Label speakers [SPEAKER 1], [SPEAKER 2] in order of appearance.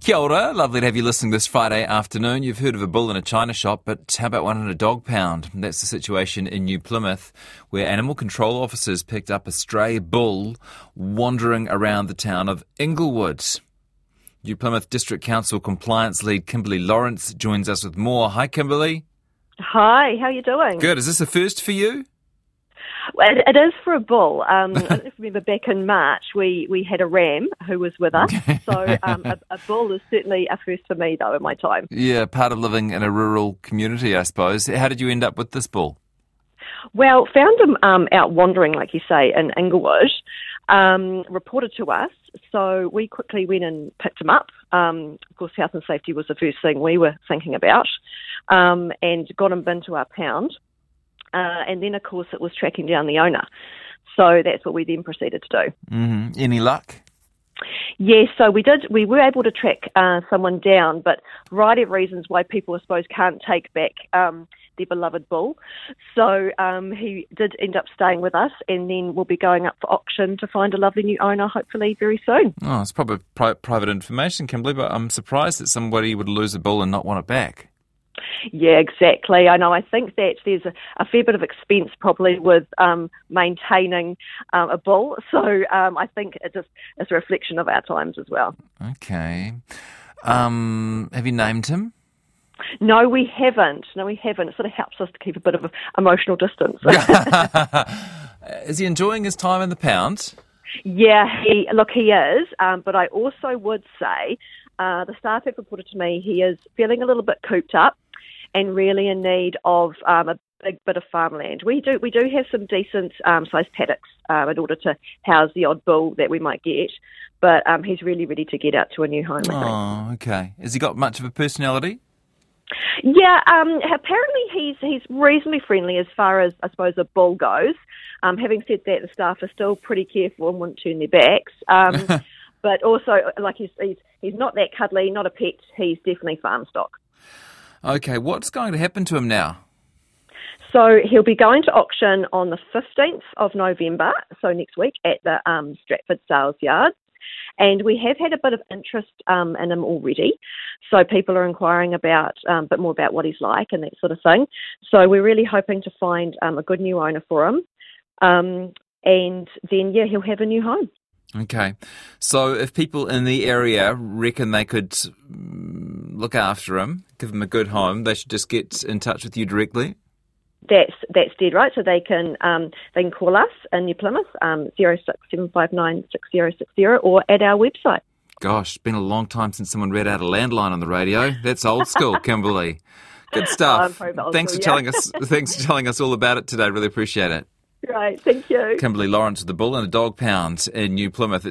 [SPEAKER 1] Kia ora, lovely to have you listening this Friday afternoon. You've heard of a bull in a china shop, but how about one in a dog pound? That's the situation in New Plymouth, where animal control officers picked up a stray bull wandering around the town of Inglewood. New Plymouth District Council Compliance Lead Kimberly Lawrence joins us with more. Hi, Kimberly.
[SPEAKER 2] Hi, how are you doing?
[SPEAKER 1] Good. Is this a first for you?
[SPEAKER 2] It, it is for a bull. Um, I don't know if you remember back in March, we, we had a ram who was with us. So um, a, a bull is certainly a first for me, though, in my time.
[SPEAKER 1] Yeah, part of living in a rural community, I suppose. How did you end up with this bull?
[SPEAKER 2] Well, found him um, out wandering, like you say, in Inglewood. Um, reported to us, so we quickly went and picked him up. Um, of course, health and safety was the first thing we were thinking about, um, and got him into our pound. Uh, and then, of course, it was tracking down the owner. So that's what we then proceeded to do.
[SPEAKER 1] Mm-hmm. Any luck?
[SPEAKER 2] Yes, so we did. We were able to track uh, someone down, but a variety of reasons why people, I suppose, can't take back um, their beloved bull. So um, he did end up staying with us, and then we'll be going up for auction to find a lovely new owner, hopefully very soon.
[SPEAKER 1] Oh, it's probably pri- private information, Kimberly, but I'm surprised that somebody would lose a bull and not want it back.
[SPEAKER 2] Yeah, exactly. I know. I think that there's a, a fair bit of expense probably with um, maintaining um, a bull. So um, I think it just is a reflection of our times as well.
[SPEAKER 1] Okay. Um, have you named him?
[SPEAKER 2] No, we haven't. No, we haven't. It sort of helps us to keep a bit of emotional distance.
[SPEAKER 1] is he enjoying his time in the pound?
[SPEAKER 2] Yeah, he look he is. Um, but I also would say uh, the staff have reported to me he is feeling a little bit cooped up and really in need of um, a big bit of farmland. We do we do have some decent um, sized paddocks um, in order to house the odd bull that we might get, but um, he's really ready to get out to a new home.
[SPEAKER 1] Oh, okay. Has he got much of a personality?
[SPEAKER 2] Yeah, um, apparently he's he's reasonably friendly as far as I suppose a bull goes. Um, having said that, the staff are still pretty careful and wouldn't turn their backs. Um, but also, like he's, he's he's not that cuddly, not a pet. He's definitely farm stock.
[SPEAKER 1] Okay, what's going to happen to him now?
[SPEAKER 2] So he'll be going to auction on the 15th of November, so next week at the um, Stratford Sales Yards. And we have had a bit of interest um, in him already. So people are inquiring about um, a bit more about what he's like and that sort of thing. So we're really hoping to find um, a good new owner for him. Um, and then, yeah, he'll have a new home.
[SPEAKER 1] Okay. So if people in the area reckon they could look after them, give them a good home, they should just get in touch with you directly?
[SPEAKER 2] That's that's dead right. So they can um, they can call us in New Plymouth um, zero six seven five nine six zero six zero or at our website.
[SPEAKER 1] Gosh, been a long time since someone read out a landline on the radio. That's old school, Kimberly. Good stuff. thanks for telling us. Thanks for telling us all about it today. Really appreciate it.
[SPEAKER 2] Right, thank you.
[SPEAKER 1] Kimberly Lawrence of the Bull and a Dog Pound in New Plymouth.